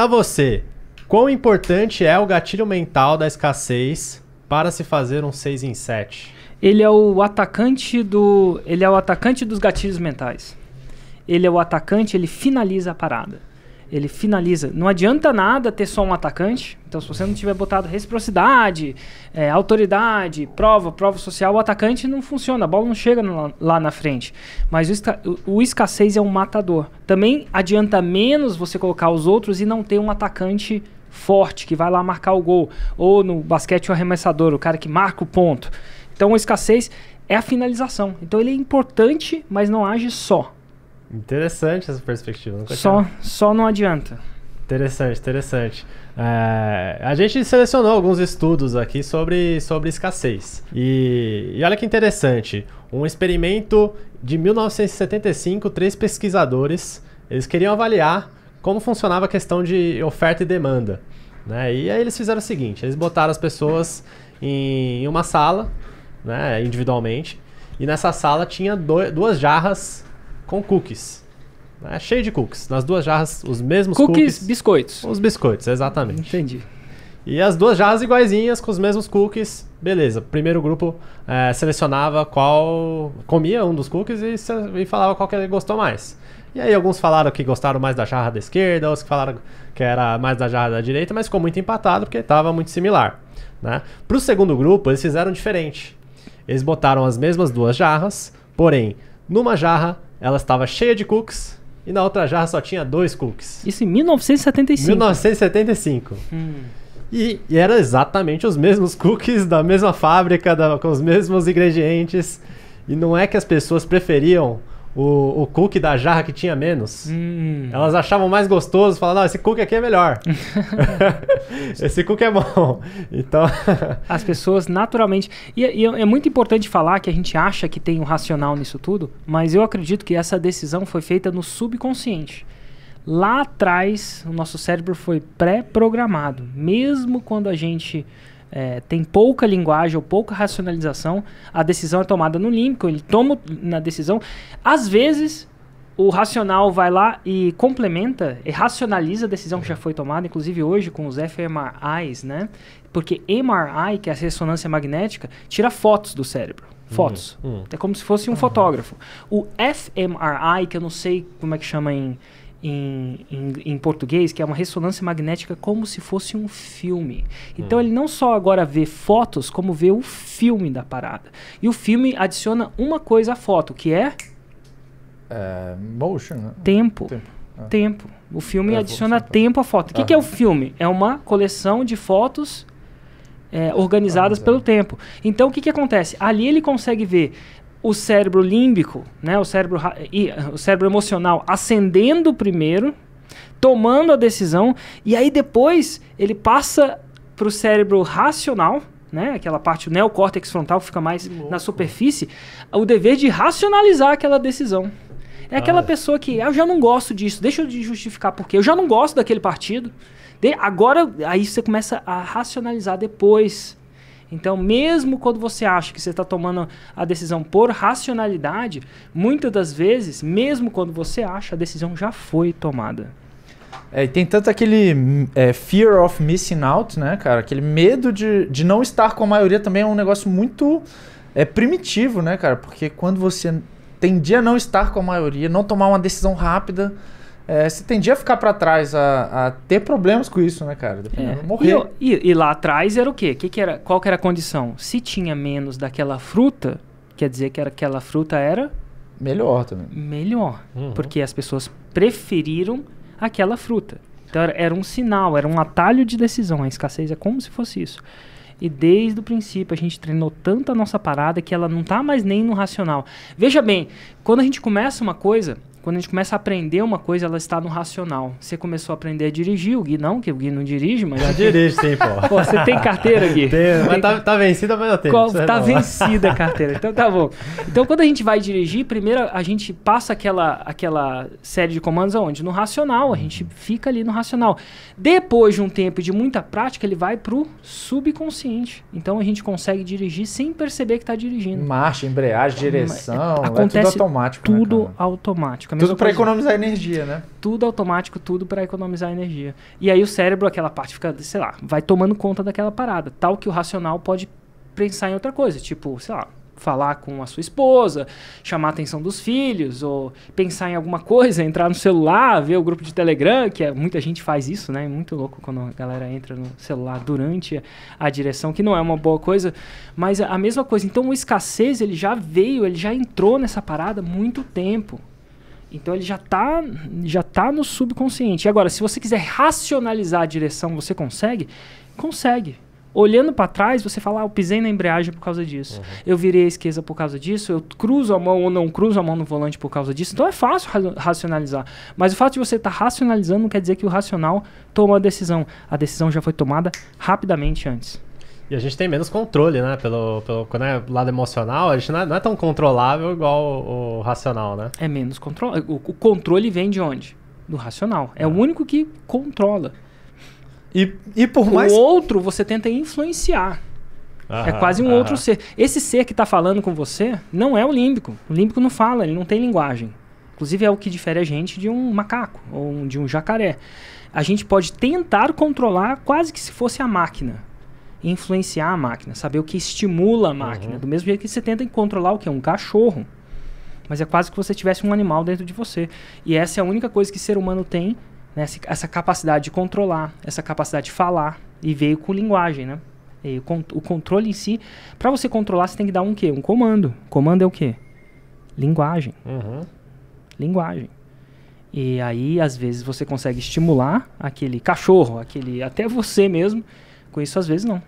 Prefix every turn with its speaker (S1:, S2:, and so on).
S1: Para você, quão importante é o gatilho mental da escassez para se fazer um 6 em 7?
S2: Ele é o atacante do, ele é o atacante dos gatilhos mentais. Ele é o atacante, ele finaliza a parada ele finaliza. Não adianta nada ter só um atacante. Então, se você não tiver botado reciprocidade, é, autoridade, prova, prova social, o atacante não funciona, a bola não chega no, lá na frente. Mas o, esca o, escassez é um matador. Também adianta menos você colocar os outros e não ter um atacante forte que vai lá marcar o gol. Ou no basquete o arremessador, o cara que marca o ponto. Então, o escassez é a finalização. Então, ele é importante, mas não age só.
S1: Interessante essa perspectiva.
S2: Só, só não adianta.
S1: Interessante, interessante. É, a gente selecionou alguns estudos aqui sobre, sobre escassez. E, e olha que interessante. Um experimento de 1975, três pesquisadores, eles queriam avaliar como funcionava a questão de oferta e demanda. Né? E aí eles fizeram o seguinte, eles botaram as pessoas em uma sala, né, individualmente, e nessa sala tinha do, duas jarras com cookies. Né? Cheio de cookies. Nas duas jarras, os mesmos cookies.
S2: Cookies, biscoitos.
S1: Os biscoitos, exatamente.
S2: Entendi.
S1: E as duas jarras iguaizinhas, com os mesmos cookies. Beleza. Primeiro grupo é, selecionava qual. comia um dos cookies e, e falava qual que ele gostou mais. E aí alguns falaram que gostaram mais da jarra da esquerda, outros que falaram que era mais da jarra da direita, mas ficou muito empatado porque estava muito similar. Né? Para o segundo grupo, eles fizeram diferente. Eles botaram as mesmas duas jarras, porém, numa jarra ela estava cheia de cookies e na outra jarra só tinha dois cookies.
S2: Isso em 1975.
S1: 1975. Hum. E, e era exatamente os mesmos cookies da mesma fábrica, da, com os mesmos ingredientes. E não é que as pessoas preferiam o, o cookie da jarra que tinha menos. Hum. Elas achavam mais gostoso, falavam, não, esse cookie aqui é melhor. esse cookie é bom. Então.
S2: As pessoas naturalmente. E, e, é muito importante falar que a gente acha que tem um racional nisso tudo, mas eu acredito que essa decisão foi feita no subconsciente. Lá atrás, o nosso cérebro foi pré-programado. Mesmo quando a gente é, tem pouca linguagem ou pouca racionalização, a decisão é tomada no límbico, ele toma na decisão. Às vezes, o racional vai lá e complementa e racionaliza a decisão que já foi tomada, inclusive hoje com os fMRIs, né? Porque MRI, que é a ressonância magnética, tira fotos do cérebro. Fotos. Hum, hum. É como se fosse um uhum. fotógrafo. O fMRI, que eu não sei como é que chama em, em, em, em, português, que é uma ressonância magnética como se fosse um filme. Então hum. ele não só agora vê fotos, como vê o filme da parada. E o filme adiciona uma coisa à foto, que é.
S3: é motion, né?
S2: Tempo. Tempo. É. tempo. O filme é, adiciona tempo à foto. O que, que, é o filme? É uma coleção de fotos é, organizadas pelo tempo. Então o que, que acontece? Ali ele consegue ver o cérebro límbico, né, o, cérebro, o cérebro emocional ascendendo primeiro, tomando a decisão, e aí depois ele passa para o cérebro racional, né, aquela parte, o neocórtex frontal que fica mais na superfície, o dever de racionalizar aquela decisão. É aquela ah. pessoa que, ah, eu já não gosto disso, deixa eu justificar por quê. Eu já não gosto daquele partido. De, agora, aí você começa a racionalizar depois. Então, mesmo quando você acha que você está tomando a decisão por racionalidade, muitas das vezes, mesmo quando você acha, a decisão já foi tomada.
S3: É, e tem tanto aquele é, fear of missing out, né, cara? Aquele medo de, de não estar com a maioria também é um negócio muito é, primitivo, né, cara? Porque quando você tendia a não estar com a maioria, não tomar uma decisão rápida, é, você tendia a ficar para trás, a, a, ter problemas com isso, né, cara?
S2: É. Morrer. E, e, e, lá atrás era o quê? Que que era, qual que era a condição? Se tinha menos daquela fruta, quer dizer que era, aquela fruta era...
S3: Melhor também.
S2: Melhor. Uhum. Porque as pessoas preferiram aquela fruta. Então era, era um sinal, era um atalho de decisão. A escassez é como se fosse isso. E desde o princípio a gente treinou tanto a nossa parada que ela não está mais nem no racional. Veja bem, quando a gente começa uma coisa, quando a gente começa a aprender uma coisa, ela está no racional. Você começou a aprender a dirigir, o Gui não, que o Gui não dirige, mas...
S1: Já dirige sim, pô.
S2: pô. Você tem carteira, Gui?
S1: Tem, mas tá, tá vencida, mas eu tenho. Qual,
S2: tá vencida a carteira, então tá bom. Então quando a gente vai dirigir, primeiro a gente passa aquela, aquela série de comandos aonde? No racional, a gente fica ali no racional. Depois de um tempo de muita prática, ele vai pro subconsciente. Então a gente consegue dirigir sem perceber que está dirigindo.
S3: Marcha, embreagem, direção,
S2: Acontece
S3: é tudo automático.
S2: Tudo né, automático. Automático.
S3: Tudo
S2: coisa.
S3: economizar energia, né?
S2: Tudo automático, tudo para economizar energia. E aí o cérebro, aquela parte fica, sei lá, vai tomando conta daquela parada. Tal que o racional pode pensar em outra coisa. Tipo, sei lá, falar com a sua esposa, chamar a atenção dos filhos, ou pensar em alguma coisa, entrar no celular, ver o grupo de Telegram, que é, muita gente faz isso, né? É muito louco quando a galera entra no celular durante a direção, que não é uma boa coisa, mas a a mesma coisa. Então o escassez, ele já veio, ele já entrou nessa parada há muito tempo. Então ele já tá, já tá no subconsciente. E agora, se você quiser racionalizar a direção, você consegue? Consegue. Olhando para trás, você fala, ah, eu pisei na embreagem por causa disso. Eu virei a esquerda por causa disso. Eu cruzo a mão ou não cruzo a mão no volante por causa disso. Então é fácil ra- racionalizar. Mas o fato de você estar racionalizando não quer dizer que o racional tomou a decisão. A decisão já foi tomada rapidamente antes.
S1: E a gente tem menos controle, né? Pelo, pelo quando é lado emocional, a gente não é, não é tão controlável igual o, o racional, né?
S2: É menos controle. O, o controle vem de onde? Do racional. É o único que controla.
S3: E, e por mais.
S2: O outro você tenta influenciar. é
S1: Aham,
S2: quase um
S1: aham.
S2: outro ser. Esse ser que está falando com você não é o límbico. O límbico não fala, ele não tem linguagem. Inclusive é o que difere a gente de um macaco ou de um jacaré. A gente pode tentar controlar quase que se fosse a máquina. Influenciar a máquina, saber o que estimula a máquina. Do mesmo jeito que você tenta controlar o que? Um cachorro. Mas é quase que você tivesse um animal dentro de você. E essa é a única coisa que o ser humano tem, né? essa, capacidade de controlar, essa capacidade de falar. E veio com linguagem, né? E o controle em si, para você controlar, você tem que dar um quê? Um comando. Comando é o quê? Linguagem.
S1: Uhum.
S2: Linguagem. E aí, às vezes, você consegue estimular aquele cachorro, aquele até você mesmo. Com isso, às vezes, não.